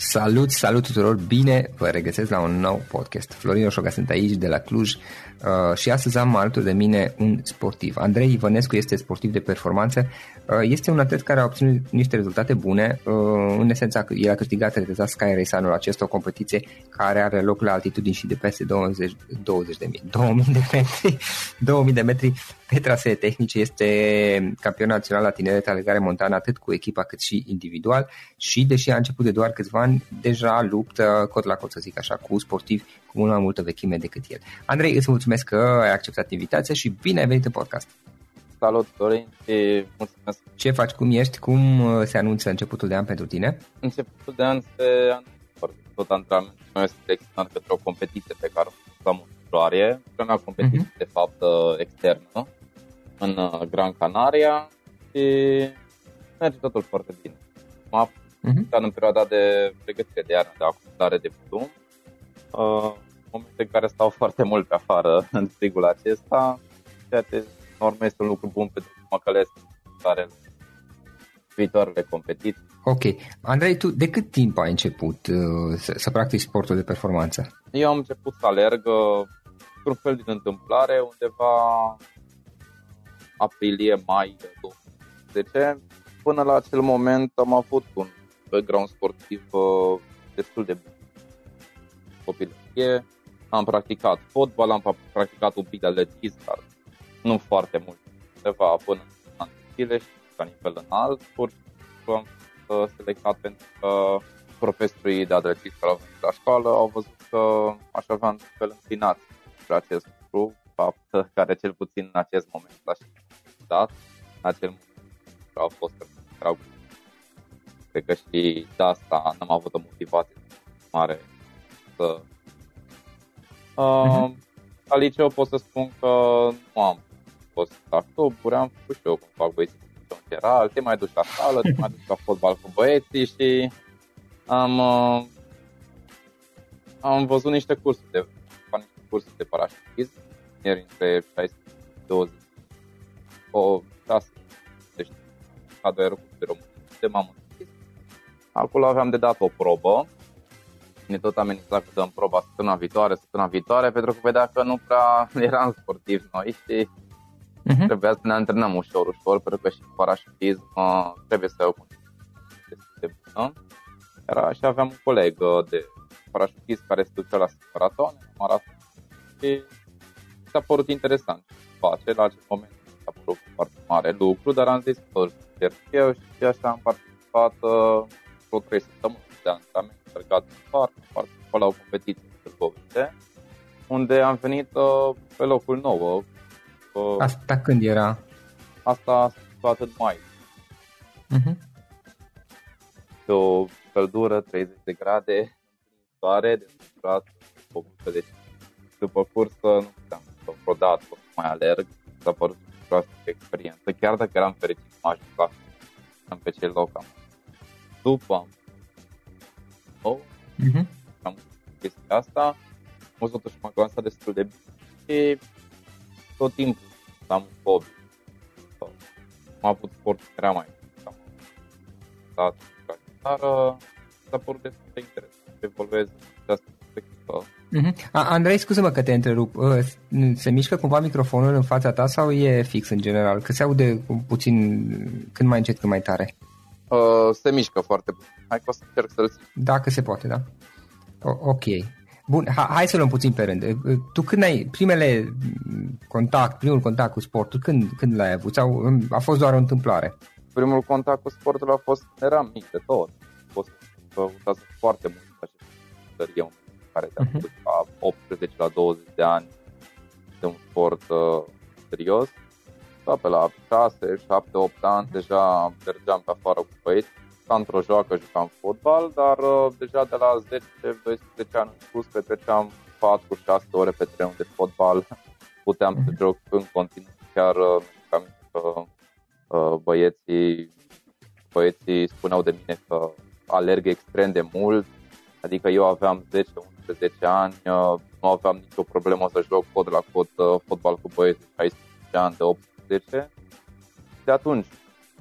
Salut, salut tuturor, bine vă regăsesc la un nou podcast. Florin Oșoga sunt aici de la Cluj uh, și astăzi am alături de mine un sportiv. Andrei Ivănescu este sportiv de performanță, uh, este un atlet care a obținut niște rezultate bune, uh, în esența el a câștigat reteza Sky Race anul acesta, o competiție care are loc la altitudini și de peste 20, 20 de mii, 2000 de metri, 2000 de metri pe trasee tehnice, este campion național la tineret alegare montană atât cu echipa cât și individual. Și deși a început de doar câțiva ani, deja luptă cot la cot să zic așa cu sportivi cu mult mai multă vechime decât el. Andrei, îți mulțumesc că ai acceptat invitația și bine ai venit în podcast. Salut, Dorin, și mulțumesc. Ce faci, cum ești, cum uh, se anunță începutul de an pentru tine? Începutul de an se anunță tot antrenamentul meu este externat către o competiție pe care o am în februarie, prima competiție uh-huh. de fapt uh, externă în uh, Gran Canaria și merge totul foarte bine. M-a uh-huh. în perioada de pregătire de iarnă, de acumulare de plumb, uh, momente în care stau foarte mult pe afară în strigul acesta, ceea ce normal este un lucru bun pentru că mă călesc care viitoarele competiții. Ok. Andrei, tu de cât timp ai început uh, să, să practici sportul de performanță? Eu am început să alerg uh, într-un fel din întâmplare undeva aprilie-mai 2010. Până la acel moment am avut un background sportiv uh, destul de bun. Copilărie, am practicat fotbal, am practicat un pic de atletism, dar nu foarte mult. undeva până în an de zile și la nivel înalt, pur și simplu am fost selectat pentru că profesorii de atletism care au venit la școală au văzut că aș avea un fel înclinat spre acest lucru, fapt care cel puțin în acest moment l-aș dat, în acel moment au fost erau Cred că și de asta n-am avut o motivație mare să uh-huh. La liceu pot să spun că nu am fost la cluburi, am făcut și eu cum fac băieții în general, te mai duci la sală, te mai duci la fotbal cu băieții și am, uh, am văzut niște cursuri de, niște cursuri de parașutism, ieri între 16 și 20, o 6, deci cadru aeroclub de România, de m-am înscris. Acolo aveam de dat o probă, ne tot amenința că dăm proba săptămâna viitoare, săptămâna viitoare, pentru că vedea că nu prea eram sportivi noi și uh-huh. trebuia să ne antrenăm ușor, ușor, pentru că și parașutism uh, trebuie să ai o de bună. Era, și aveam un coleg de parașutist care se ducea la maraton, maraton și s-a părut interesant ce face. La acest moment s-a părut foarte mare lucru, dar am zis că să eu și așa am participat uh, vreo 3 săptămâni de antrenament încercat în parc, parc la o competiție în Târgoviște, unde am venit uh, pe locul 9. Uh, asta când era? Asta a întâmplat în mai. Uh-huh. Pe o căldură, 30 de grade, soare, de suprat, o bucă de după cursă nu puteam să vreodată să mai alerg, s-a părut o experiență, chiar dacă eram fericit, m-a ajutat pe ce loc am. După am nou, uh-huh. am chestia asta, am văzut totuși m-am avansat destul de bine și tot timpul am un hobby. Am avut sport era mai am dat la chitară, s-a părut destul de interesant să evoluez de asta perspectivă. Uh-huh. Andrei, scuză-mă că te întrerup. Uh, se mișcă cumva microfonul în fața ta sau e fix în general? Că se aude puțin când mai încet, când mai tare. Uh, se mișcă foarte bine. Hai că o să încerc să-l Dacă se poate, da. O, ok. Bun, ha, hai să luăm puțin pe rând. Uh, tu când ai primele contact, primul contact cu sportul, când, când l-ai avut? Sau um, a fost doar o întâmplare? Primul contact cu sportul a fost, eram mic de tot. A fost uh, foarte mult acest copilărie care te-a uh-huh. la 18 la 20 de ani de un sport uh, serios da, pe la 6, 7, 8 ani deja mergeam pe afară cu băieți. Ca într-o joacă jucam fotbal, dar uh, deja de la 10-12 ani în sus petreceam 4-6 ore pe teren de fotbal. Puteam să joc în continuu. Chiar uh, că uh, băieții, băieții spuneau de mine că alerg extrem de mult. Adică eu aveam 10-11 ani, uh, nu aveam nicio problemă să joc cod la cod uh, fotbal cu băieți de 16 ani, de 8 10. De atunci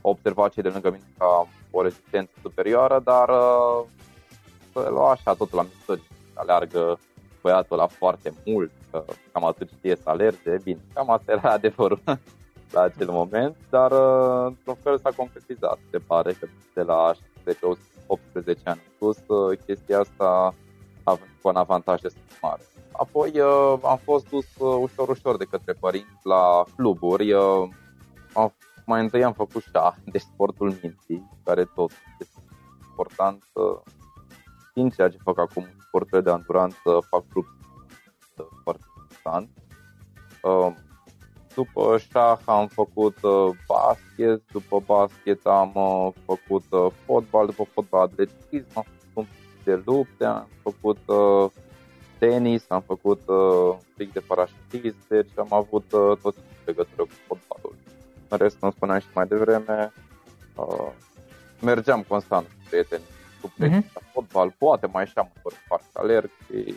observa cei de lângă mine ca o rezistență superioară, dar uh, să lua așa totul la mișto, aleargă băiatul la foarte mult, că cam atât știe să alerge, bine, cam asta era adevărul la acel moment, dar uh, într-un fel s-a concretizat, se pare că de la 18 ani în sus, uh, chestia asta a venit cu un avantaj destul de mare. Apoi uh, am fost dus uh, ușor, ușor de către părinți la cluburi. Uh, am, mai întâi am făcut șah, deci sportul minții, care tot este important. Uh, din ceea ce fac acum, sporturile de anduranță, fac club uh, foarte important. Uh, după șah am făcut uh, basket, după basket am uh, făcut uh, fotbal, după fotbal atletism, am făcut un pic de lupte, am făcut uh, tenis, am făcut uh, un pic de parașutism, deci am avut uh, tot timpul legătură cu fotbalul. În rest, cum spuneam și mai devreme, uh, mergeam constant cu prieteni, cu prieteni uh-huh. la fotbal, poate mai ieșeam în parc să alerg și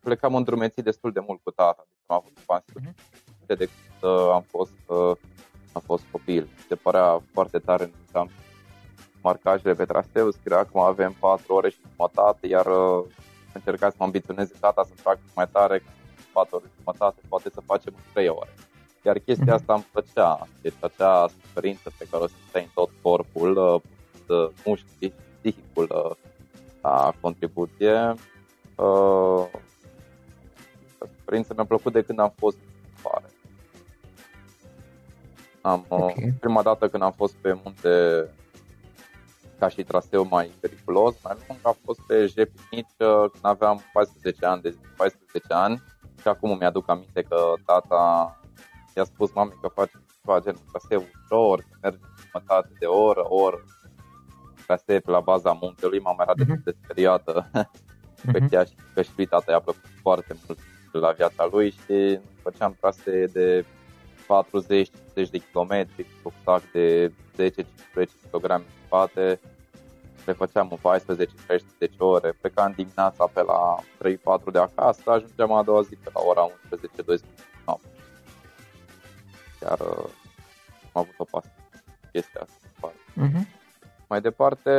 plecam îndrumețit destul de mult cu tata, deci am avut pasiune uh-huh. de când uh, am fost, uh, am fost copil. Se părea foarte tare, am marcajele pe traseu, scria acum avem 4 ore și jumătate, iar uh, încercat să mă ambiționeze tata să fac mai tare, 4 ore jumătate, poate să facem în 3 ore. Iar chestia mhm. asta îmi plăcea, deci acea suferință pe care o simțeai în tot corpul, uh, mușchii, psihicul uh, la contribuție. Uh, suferința mi-a plăcut de când am fost în pare. Am, okay. Prima dată când am fost pe munte ca și traseu mai periculos, mai lung, a fost pe Jepinici când aveam 14 ani, de 14 ani și acum îmi aduc aminte că tata i-a spus mamei că face ceva gen traseu ușor, că merge jumătate de oră, oră trasee pe la baza muntelui, mama era uh-huh. de speriată pe uh-huh. chiar și că și tata i-a plăcut foarte mult la viața lui și făceam trasee de 40-50 de kilometri cu sac de 10-15 kg în spate le făceam în 14-16 ore, plecam dimineața pe la 3-4 de acasă, ajungeam a doua zi pe la ora 11-12 noapte. Chiar uh, am avut o pasă chestia asta. Uh-huh. Mai departe,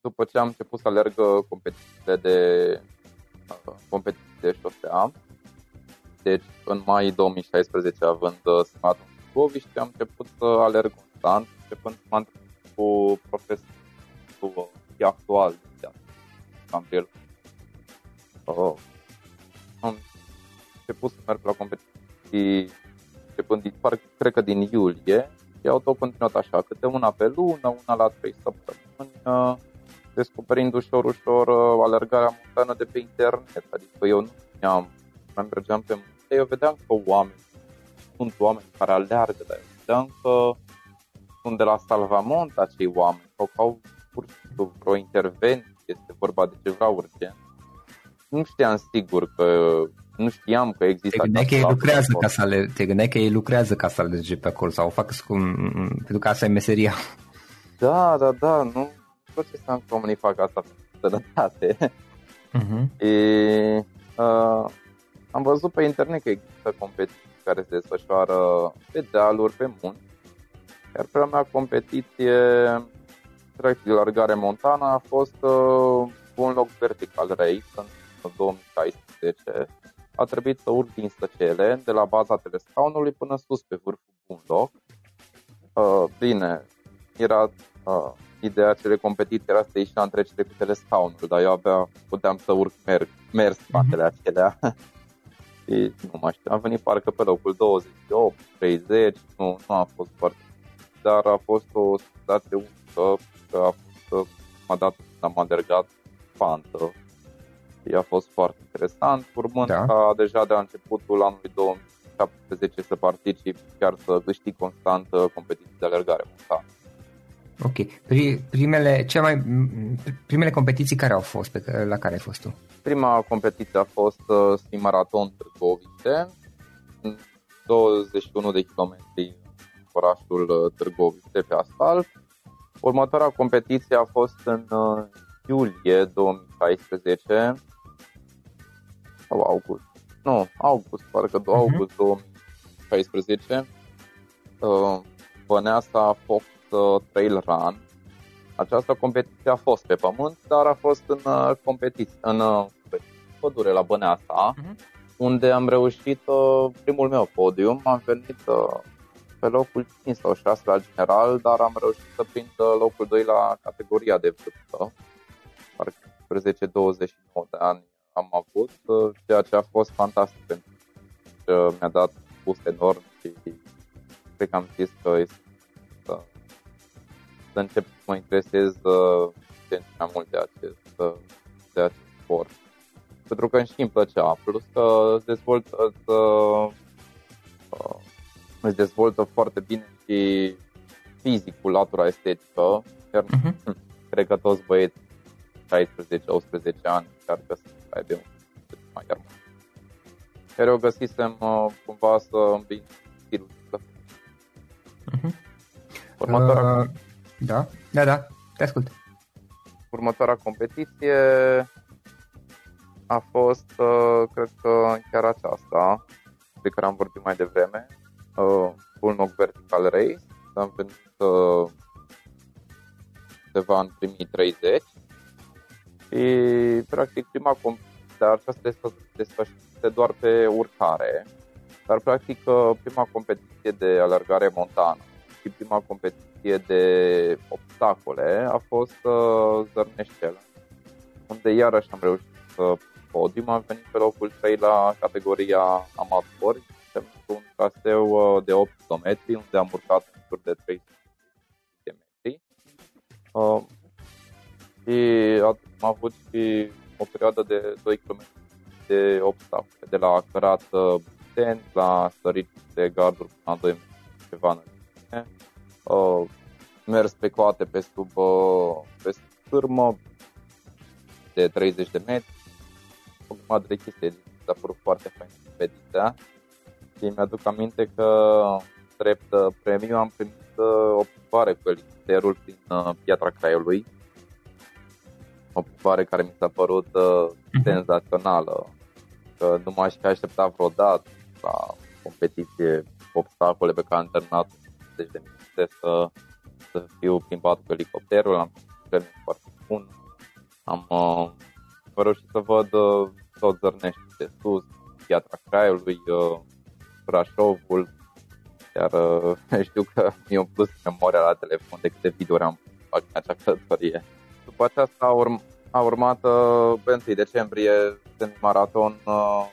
după ce am început să alerg uh, competițiile de uh, competiții de șosea, deci în mai 2016 având uh, semnatul în Bucoviști, am început să alerg constant, începând să mă cu profesor cu actual de Gabriel. Uh, am început să merg la competiții începând din, parc, cred că din iulie și au tot continuat așa, câte una pe lună, una la trei săptămâni, uh, descoperind ușor, ușor uh, alergarea montană de pe internet. Adică eu nu am, mai mergeam pe munte, eu vedeam că oameni, sunt oameni care alergă, dar eu vedeam că sunt de la Salvamont acei oameni, sau că au pur și simplu vreo intervenție, este vorba de ceva urgent. Nu știam sigur că nu știam că există. Te gândeai că ei lucrează ca să le, te gândeai că ei lucrează ca să alerge pe acolo sau fac cum, pentru că asta e meseria. Da, da, da, nu tot ce să oamenii fac asta pentru sănătate. Uh-huh. E, uh, am văzut pe internet că există competiții care se desfășoară pe dealuri, pe munți, iar prima mea competiție track de largare montana a fost uh, un loc vertical race în 2016. A trebuit să urc din stăcele de la baza telescaunului până sus pe vârful un loc. Uh, bine, era uh, ideea acelei competiții era să ieși la întrecere cu telescaunul, dar eu abia puteam să urc merg, mers spatele mm-hmm. acelea. și nu mai știu, am venit parcă pe locul 28, 30, nu, nu a fost foarte dar a fost o situație unică că a fost, m-a dat, am alergat pantă și a fost foarte interesant, urmând da. ca deja de la începutul anului 2017 să particip, chiar să câștig constant uh, competiții de alergare montană. Ok. Primele, cea mai, primele competiții care au fost, pe, la care ai fost tu? Prima competiție a fost uh, Sim Marathon Târgoviște, 21 de kilometri orașul uh, Târgoviște pe asfalt. Următoarea competiție a fost în uh, iulie 2016 sau august. Nu, august, parcă uh-huh. august 2016. Uh, Băneasa Fox uh, Trail Run. Această competiție a fost pe pământ, dar a fost în uh, competiție, în uh, pădure la Băneasa, uh-huh. unde am reușit uh, primul meu podium. Am venit uh, pe locul 5 sau 6 la general, dar am reușit să prind uh, locul 2 la categoria de vârstă. Parcă 10-29 de ani am avut, uh, ceea ce a fost fantastic pentru că mi-a dat boost enorm și cred că am zis că este să, să încep să mă interesez uh, ce mai mult de acest, de acest sport. Pentru că și îmi plăcea, plus că dezvoltă uh, îți dezvoltă foarte bine și fizicul, latura estetică. Chiar uh-huh. cred că toți băieți 16-18 ani încearcă să aibă un mai armonic. Chiar eu găsisem uh, cumva să îmbin stilul ăsta. Uh-huh. Următoarea... Uh, da, da, da, te ascult. Următoarea competiție a fost, uh, cred că chiar aceasta, de care am vorbit mai devreme, uh, Bullnock Vertical Race. Am venit uh, undeva în primii 30 și practic prima dar aceasta este desfășurată doar pe urcare, dar practic uh, prima competiție de alergare montană și prima competiție de obstacole a fost uh, Zărneștele, unde iarăși am reușit să podium, am venit pe locul 3 la categoria amatori un traseu de 8 km, unde am urcat în jur de 300 de metri. Uh, și am avut și o perioadă de 2 km de obstacole, de la cărat Buten, la sărit de garduri până la 2 metri, ceva înălțime, uh, mers pe coate pe sub, uh, pe sub cârmă de 30 de metri, o grămadă de chestii, s-a părut foarte fain expediția și mi-aduc aminte că drept premiu am primit uh, o plimbare cu elicopterul prin uh, Piatra Craiului, o plimbare care mi s-a părut uh, uh-huh. senzațională, că nu m-aș fi așteptat vreodată la competiție, obstacole pe care am terminat 10 de minute să, să fiu plimbat cu elicopterul, am premiu foarte bun, am uh, reușit să văd uh, tot Zărnești de sus, Piatra Craiului, uh, Brașovul, iar uh, știu că mi-a plus memoria la telefon de câte videouri am fac în acea călătorie. După aceasta a, urm- a urmat uh, pe 1 decembrie semi-maraton, uh,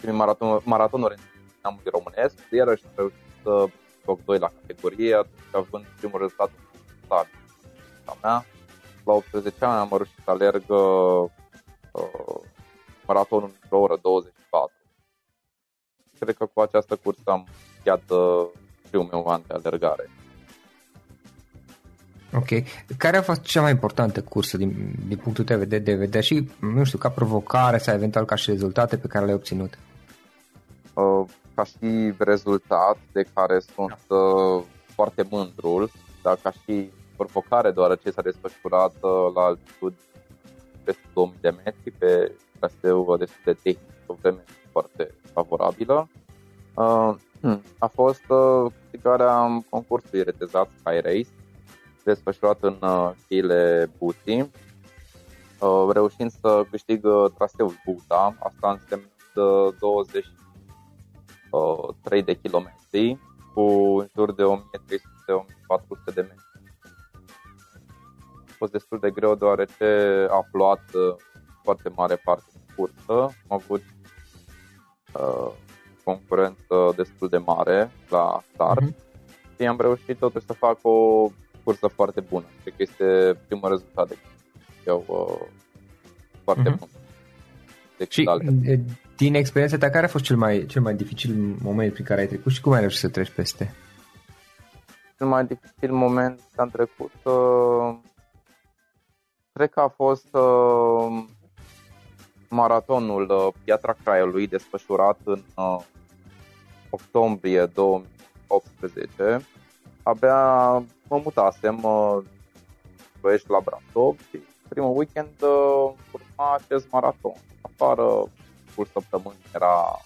semi-maraton maratonuri în neamului românesc, iarăși am reușit să loc 2 la categorie, atunci având primul rezultat în mea. La 18 ani am reușit să alerg uh, maratonul într-o oră 24. Cred că cu această cursă am încheiat uh, primul meu an de alergare. Ok. Care a fost cea mai importantă cursă din, din punctul tău de, de vedere și, nu știu, ca provocare sau eventual ca și rezultate pe care le-ai obținut? Uh, ca și rezultat de care sunt uh, foarte mândrul, dar ca și provocare, deoarece s-a desfășurat uh, la altitudini peste 2000 de metri pe traseu destul de tehnic, o vreme foarte favorabilă. Uh, hmm, a fost uh, câștigarea concursului retezat Sky Race, desfășurat în cheile Buti, reușind să câștig traseul Buta, asta însemnând 23 de kilometri cu în jur de 1300-1400 de metri fost destul de greu deoarece a plouat uh, foarte mare parte din cursă. Am avut uh, concurență destul de mare la start mm-hmm. și am reușit totuși să fac o cursă foarte bună. Cred că este primul rezultat de eu uh, foarte mm-hmm. bun. și din experiența ta, care a fost cel mai, cel mai dificil moment prin care ai trecut și cum ai reușit să treci peste? Cel mai dificil moment am trecut uh, Cred că a fost uh, maratonul uh, Piatra Craiului desfășurat în uh, octombrie 2018. Abia mă mutasem uh, Băiești la Brașov și primul weekend uh, urma acest maraton. Afară, pur săptămâni era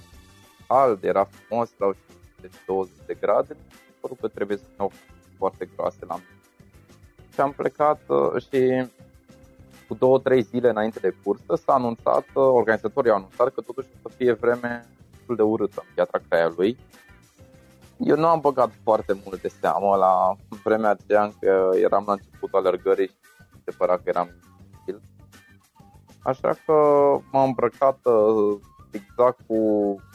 cald, era frumos, erau de 20 de grade, părut că trebuie să iau foarte groase la mine. Și am plecat uh, și cu două, trei zile înainte de cursă s-a anunțat, uh, organizatorii au anunțat că totuși o să fie vreme destul de urâtă în Piatra Craiului. Eu nu am băgat foarte mult de seamă la vremea aceea încă eram la începutul alergării și se părea că eram dificil. Așa că m-am îmbrăcat uh, exact cu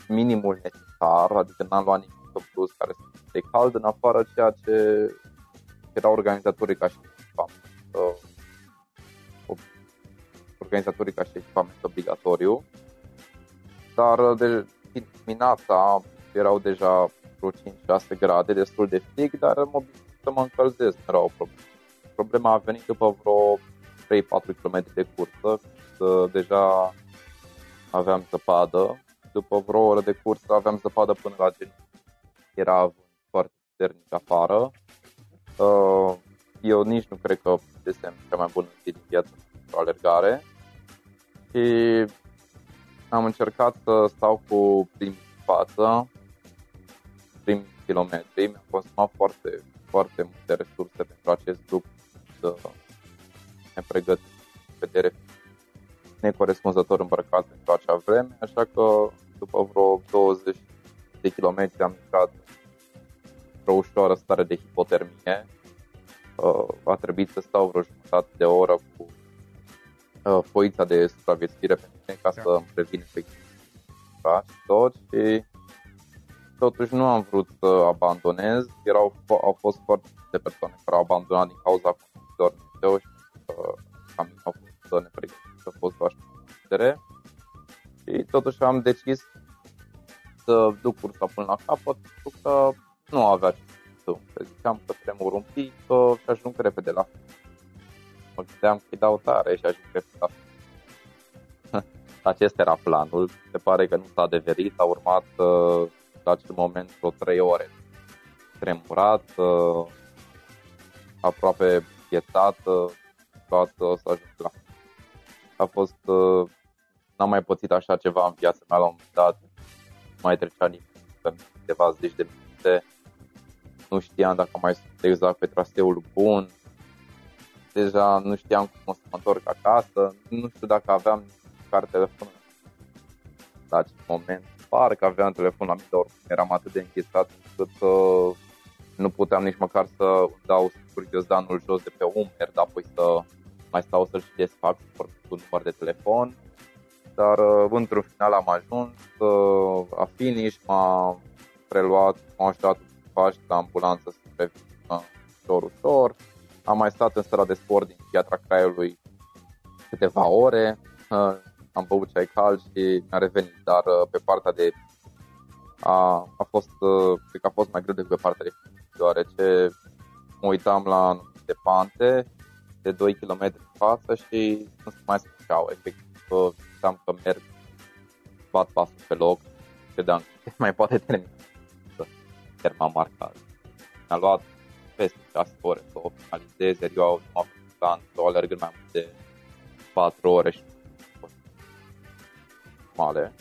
minimul necesar, adică n-am luat nimic în plus care să fie cald, în afară ceea ce era organizatorii ca și organizatorii ca și echipament obligatoriu, dar uh, de dimineața erau deja vreo 5-6 grade, destul de frig, dar mă să mă încălzesc, nu era o problemă. Problema a venit după vreo 3-4 km de cursă, deja aveam zăpadă, după vreo oră de cursă aveam zăpadă până la genunchi. Era foarte puternic afară. Uh, eu nici nu cred că este cea mai bună zi din viață pentru alergare, și am încercat să stau cu primii față, primii kilometri. Mi-am consumat foarte, foarte multe resurse pentru acest lucru să ne pregătim vedere necorespunzător îmbrăcat pentru acea vreme, așa că după vreo 20 de kilometri am intrat o ușoară stare de hipotermie. Uh, a trebuit să stau vreo jumătate de oră cu uh, foița de supraviețuire pentru mine ca să îmi previn efectiv și tot și totuși nu am vrut să abandonez. Erau, au fost foarte multe persoane care au abandonat din cauza condițiilor meteo și uh, cam au fost nepregătiți, a fost doar și totuși am decis să duc cursa până la capăt pentru că nu avea ce să Ziceam că tremur un pic că și ajung repede la Mă gândeam că îi dau tare și ajung repede la Acesta era planul. Se pare că nu s-a adeverit. A urmat uh, la acel moment vreo 3 ore tremurat, uh, aproape pietat, uh, toată să ajung la A fost, n-am mai pățit așa ceva în viața mea la un moment dat, mai trecea nimeni pe câteva zeci de minute, nu știam dacă mai sunt exact pe traseul bun, deja nu știam cum o să mă întorc acasă, nu știu dacă aveam care telefon la acest moment. Parcă aveam telefon la mine, dar eram atât de închisat încât uh, nu puteam nici măcar să dau curiozdanul jos de pe umăr, dar apoi să mai stau să-l citesc fax cu număr de telefon. Dar uh, într-un final am ajuns, uh, a finish m-a preluat, m-a ajutat faci la ambulanță să revin ușor, ușor. Am mai stat în starea de sport din Piatra Craiului câteva ore, uh, am băut ceai cald și mi-a revenit, dar uh, pe partea de a, a fost, uh, cred că a fost mai greu decât pe partea de deoarece mă uitam la de pante de 2 km în față și nu se mai sfârșeau. Efectiv, știam că merg, bat pasul pe loc, credeam că mai poate termina. Terma marcat. Mi-a luat peste 6 ore să o finalizez, iar eu nu am făcut plan, alergând mai mult de 4 ore și normale,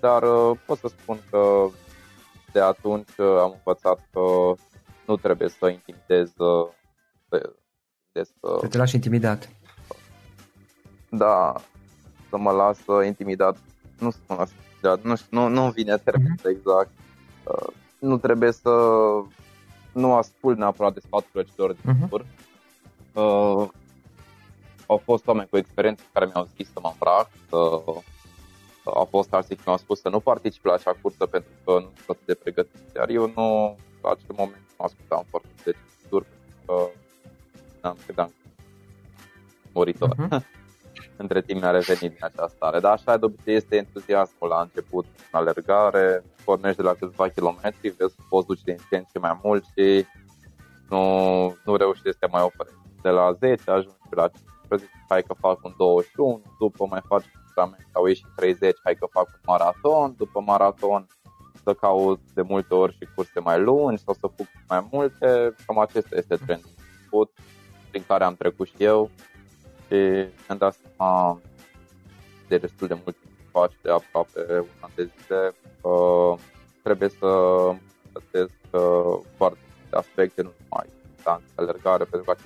dar uh, pot să spun că de atunci uh, am învățat că nu trebuie să intimidez uh, de să... Să te lași intimidat. Da, să mă las intimidat. Nu să mă las intimidat, nu, știu, nu, nu vine termenul uh-huh. exact. Uh, nu trebuie să nu ascult neapărat de sfaturile celor din uh-huh. jur. Uh, au fost oameni cu experiență care mi-au zis să mă îmbrac, să au fost alții care mi-au spus să nu particip la acea cursă pentru că nu sunt atât de pregătit. Iar eu nu, la acel moment, nu ascultam foarte de dur pentru că n-am credeam moritor. Uh-huh. Între timp mi-a revenit din această stare. Dar așa de obicei este entuziasmul la început în alergare. Pornești de la câțiva kilometri, vezi că poți duce din ce în ce mai mult și nu, nu reușești să te mai oprești. De la 10 ajungi la 15, hai că fac un 21, după mai faci antrenament au ieșit 30, hai că fac un maraton, după maraton să caut de multe ori și curse mai lungi sau să fug mai multe, cam acesta este trendul început prin care am trecut și eu și mi-am dat seama de destul de mult aproape de zile că trebuie să uh, aspecte, nu numai distanță, alergare, pentru că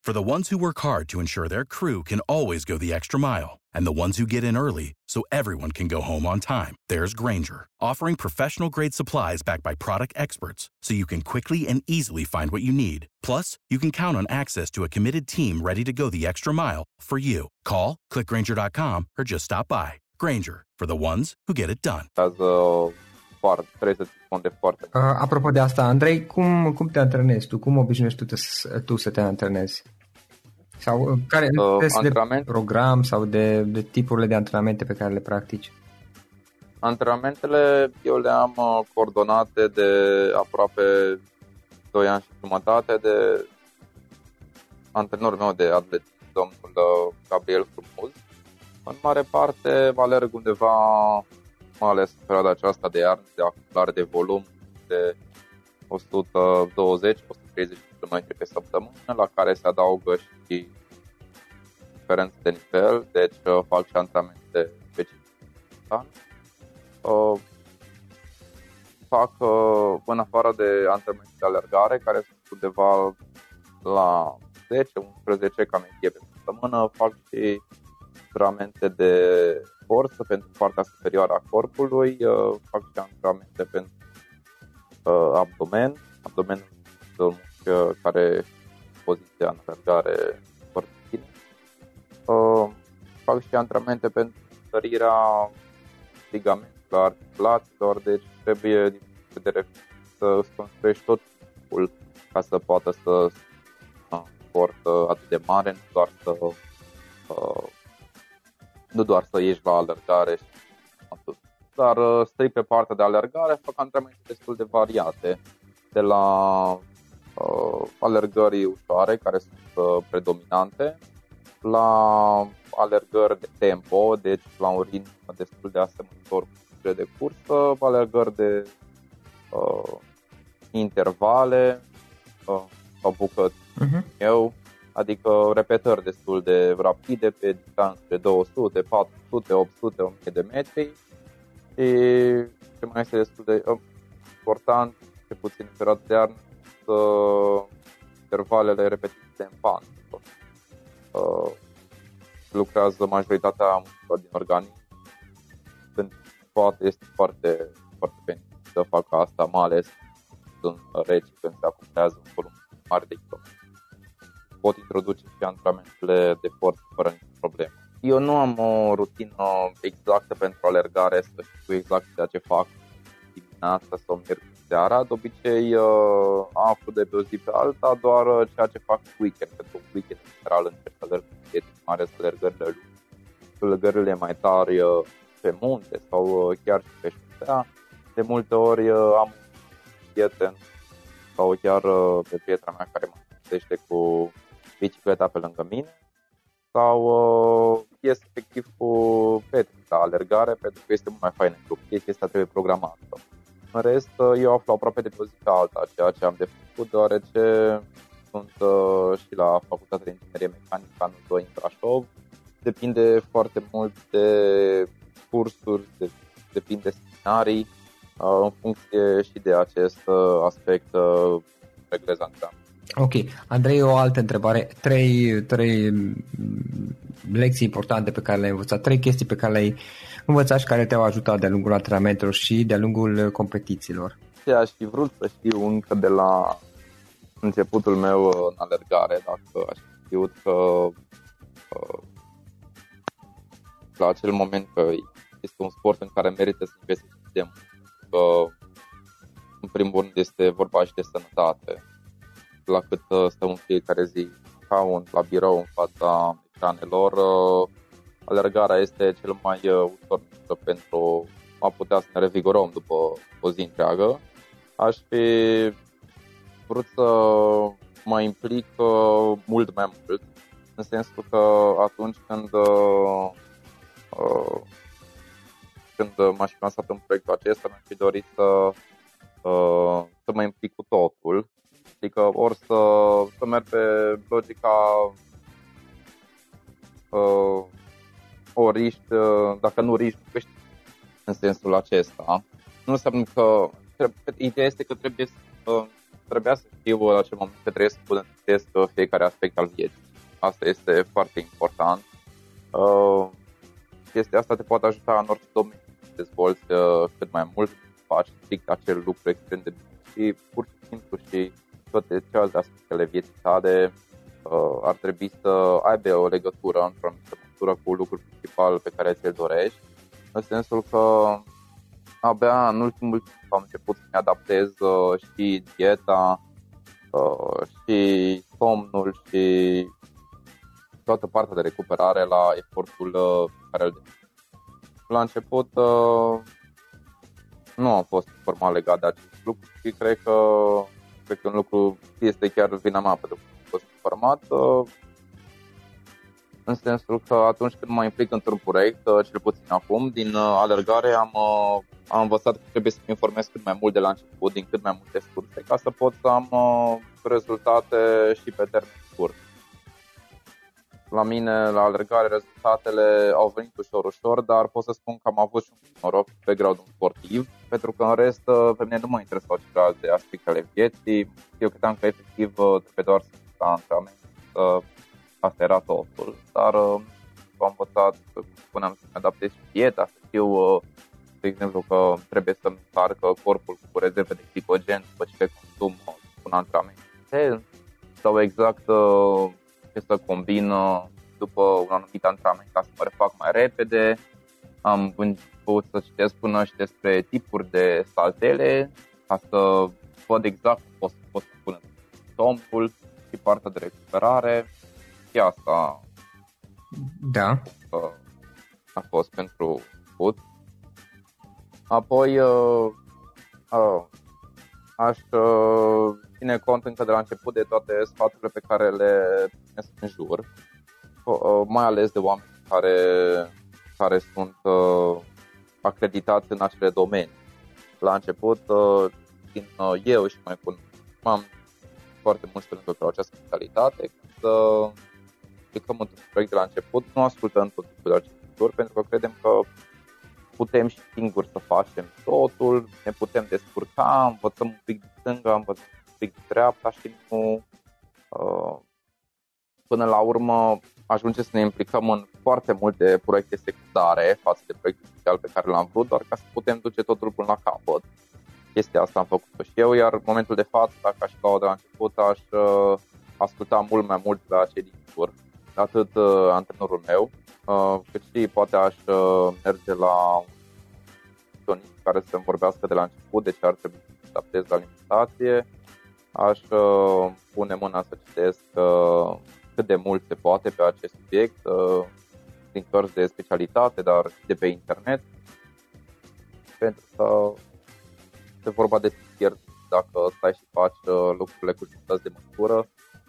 For the ones who work hard to ensure their crew can always go the extra mile, and the ones who get in early so everyone can go home on time, there's Granger, offering professional grade supplies backed by product experts so you can quickly and easily find what you need. Plus, you can count on access to a committed team ready to go the extra mile for you. Call, clickgranger.com, or just stop by. Granger, for the ones who get it done. foarte, trebuie să răspunde foarte uh, Apropo de asta, Andrei, cum, cum te antrenezi tu? Cum obișnuiești tu, te, tu să te antrenezi? Sau uh, care uh, antrenament? de program sau de, de tipurile de antrenamente pe care le practici? Antrenamentele eu le am uh, coordonate de aproape 2 ani și jumătate de antrenorul meu de atlet, domnul uh, Gabriel Frumuz. În mare parte alerg undeva mai ales în perioada aceasta de iarnă, de acumulare de volum de 120-130 km pe săptămână, la care se adaugă și diferențe de nivel, deci uh, fac și antrenamente specifice. Uh, fac uh, în afară de antrenamente de alergare, care sunt undeva la 10-11 cam pe săptămână, fac și antrenamente de forță pentru partea superioară a corpului, uh, fac și antrenamente pentru uh, abdomen, abdomenul uh, care poziția în alergare foarte bine. Uh, fac și antrenamente pentru întărirea ligamentelor la articulațiilor, deci trebuie din vedere să îți construiești tot timpul ca să poată să sport atât de mare, nu doar să uh, nu doar să ieși la alergare și atât. Dar uh, stăi pe partea de alergare, fac antrenamente destul de variate, de la uh, alergări ușoare, care sunt uh, predominante, la alergări de tempo, deci la un ritm destul de asemănător cu de cursă, alergări de uh, intervale uh, sau bucăți uh-huh. eu, adică repetări destul de rapide pe distanțe de 200, 400, 800, 1000 de metri și ce mai este destul de uh, important, ce puțin în perioada de iarnă, uh, intervalele repetitive în pan. Uh, lucrează majoritatea mușchilor din organism. Când poate este foarte, foarte benefic să facă asta, mai ales în reci, când se acumulează un volum mare de kilometri. Pot introduce și antrenamentele de forță fără nicio problemă. Eu nu am o rutină exactă pentru alergare, să știu exact ceea ce fac dimineața sau miercuri seara. De obicei uh, am făcut de pe o zi pe alta doar uh, ceea ce fac weekend, pentru weekend în general încerc să alerg mai ales alergările lungi, alergările mai tari uh, pe munte sau chiar și pe șosea. De multe ori am un prieten sau chiar pe prietena mea care mă găsește cu bicicleta pe lângă mine sau ies efectiv cu prieteni la alergare pentru că este mult mai fain în grup. Chestia asta trebuie programată. În rest, eu aflu aproape de pe o zi pe alta ceea ce am de făcut, deoarece sunt uh, și la Facultatea de Inginerie Mecanică anul 2 în Brașov. Depinde foarte mult de cursuri, de, depinde de seminarii, uh, în funcție și de acest uh, aspect uh, reglez antrenament. Ok. Andrei, o altă întrebare. Trei, trei lecții importante pe care le-ai învățat, trei chestii pe care le-ai învățat și care te-au ajutat de-a lungul antrenamentelor și de-a lungul competițiilor. Ce aș fi vrut să știu încă de la începutul meu în alergare, dacă aș fi știut că uh, la acel moment că este un sport în care merită să investești de mult, că în primul rând este vorba și de sănătate, la cât uh, stăm în fiecare zi ca un la birou în fața ecranelor, uh, alergarea este cel mai uh, ușor pentru a putea să ne revigorăm după o zi întreagă. Aș fi vrut să mă implic mult mai mult, în sensul că atunci când când m-aș fi lansat în proiectul acesta, mi-aș fi dorit să, să mă implic cu totul Adică ori să, să merg pe logica uh, o riști, uh, dacă nu riști, riști în sensul acesta. Nu înseamnă că ideea este că trebuie să, uh, trebuia să știu la acel moment că trebuie să îmbunătățesc uh, fiecare aspect al vieții. Asta este foarte important. Uh, chestia asta te poate ajuta în orice domeniu să dezvolți uh, cât mai mult, faci strict acel lucru extrem de bine și pur și simplu și toate celelalte aspectele vieții tale uh, ar trebui să aibă o legătură într-o anumită măsură cu lucrul principal pe care ți-l dorești, în sensul că abia în ultimul timp am început să-mi adaptez uh, și dieta, uh, și somnul și toată partea de recuperare la efortul uh, pe care îl depun. La început uh, nu am fost formal legat de acest lucru și cred că cred că un lucru este chiar vina mea pentru că am fost informat, uh, în sensul că atunci când mă implic într-un proiect, uh, cel puțin acum, din uh, alergare am, am învățat că trebuie să mă informez cât mai mult de la început, din cât mai multe surse, ca să pot să am rezultate și pe termen scurt. La mine, la alergare, rezultatele au venit ușor, ușor, dar pot să spun că am avut și un noroc pe gradul sportiv, pentru că în rest pe mine nu mă interesau celelalte aspecte ale vieții. Eu credeam că efectiv trebuie doar să la antrenament, asta era totul, dar am învățat, cum spuneam, să-mi adaptez și dieta, să știu, de exemplu, că trebuie să-mi încarcă corpul cu rezerve de glicogen după ce consum un antrenament sau exact ce să combin după un anumit antrenament ca să mă refac mai repede. am început să citesc până și despre tipuri de saltele ca să văd exact cum pot, pot să pun tombul și partea de recuperare. Și asta da. a, a fost pentru put. Apoi uh, uh, aș uh, ține cont încă de la început de toate sfaturile pe care le primesc în jur, uh, mai ales de oameni care, care sunt uh, acreditați în acele domenii. La început, uh, din uh, eu și mai pun, am foarte mulți pentru pe această specialitate, să aplicăm într-un proiect de la început, nu ascultăm tot tipul de arhitecturi, pentru că credem că putem și singuri să facem totul, ne putem descurca, învățăm un pic de stânga, învățăm un pic de dreapta și nu uh, până la urmă ajunge să ne implicăm în foarte multe proiecte secundare față de proiectul special pe care l-am vrut, doar ca să putem duce totul până la capăt. Chestia asta am făcut-o și eu, iar în momentul de față, dacă aș lua de la început, aș uh, asculta mult mai mult la cei din jur, atât uh, antrenorul meu, uh, cât și poate aș uh, merge la un care să-mi vorbească de la început de ce ar trebui să adaptez la alimentație. Aș uh, pune mâna să citesc uh, cât de mult se poate pe acest subiect, uh, din cărți de specialitate, dar și de pe internet, pentru că este vorba de pierd. Dacă stai și faci uh, lucrurile cu jumătăți de măsură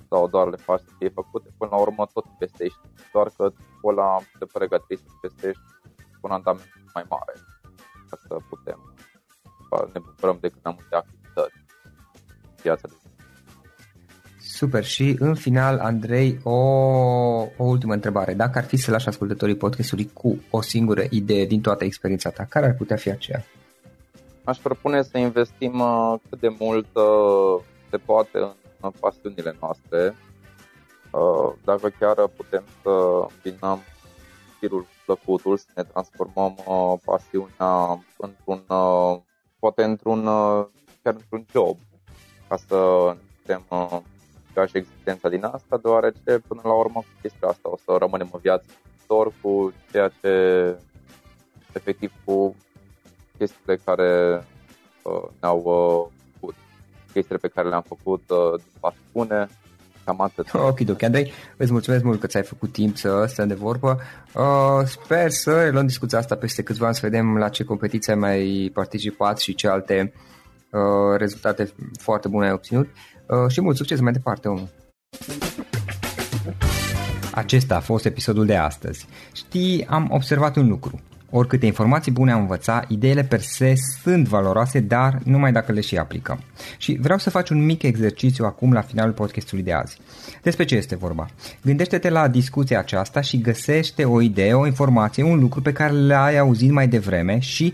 sau doar le faci să fie făcute, până la urmă tot investești, doar că timpul ăla te pregătești să investești un andament mai mare ca să putem ne bucurăm de cât mai multe activități viața de Super și în final, Andrei, o, o ultimă întrebare. Dacă ar fi să lași ascultătorii podcastului cu o singură idee din toată experiența ta, care ar putea fi aceea? Aș propune să investim uh, cât de mult uh, se poate în pasiunile noastre. Uh, dacă chiar putem să îmbinăm firul plăcutul, să ne transformăm pasiunea într-un, poate într-un, chiar într-un job, ca să putem ca și existența din asta, deoarece până la urmă cu chestia asta o să rămânem în viață viitor cu ceea ce efectiv cu chestiile care uh, ne-au uh, făcut, chestiile pe care le-am făcut uh, din pasiune, cam atât. Ok, ok, Andrei, îți mulțumesc mult că ți-ai făcut timp să stăm de vorbă. Uh, sper să luăm discuția asta peste câțiva ani, să vedem la ce competiție ai mai participat și ce alte uh, rezultate foarte bune ai obținut. Uh, și mult succes mai departe, omul. Acesta a fost episodul de astăzi. Știi, am observat un lucru. Oricâte informații bune am învățat, ideile per se sunt valoroase, dar numai dacă le și aplicăm. Și vreau să faci un mic exercițiu acum la finalul podcastului de azi. Despre ce este vorba? Gândește-te la discuția aceasta și găsește o idee, o informație, un lucru pe care l-ai auzit mai devreme și,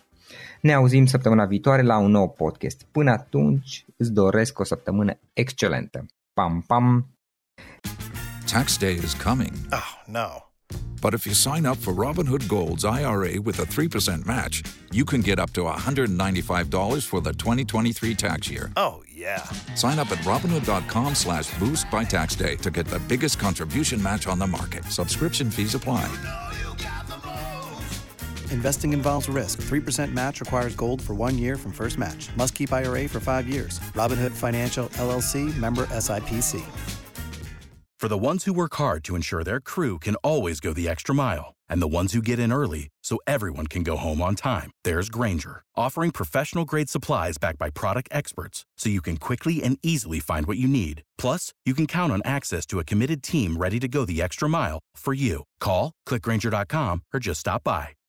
Ne auzim săptămâna viitoare la un nou podcast. Până atunci, îți doresc o săptămână excelentă. Pam, pam! Tax day is coming. Oh, no. But if you sign up for Robinhood Gold's IRA with a 3% match, you can get up to $195 for the 2023 tax year. Oh, yeah. Sign up at Robinhood.com slash boost by tax day to get the biggest contribution match on the market. Subscription fees apply. Investing involves risk. 3% match requires gold for one year from first match. Must keep IRA for five years. Robinhood Financial LLC member SIPC. For the ones who work hard to ensure their crew can always go the extra mile, and the ones who get in early so everyone can go home on time, there's Granger, offering professional grade supplies backed by product experts so you can quickly and easily find what you need. Plus, you can count on access to a committed team ready to go the extra mile for you. Call, clickgranger.com, or just stop by.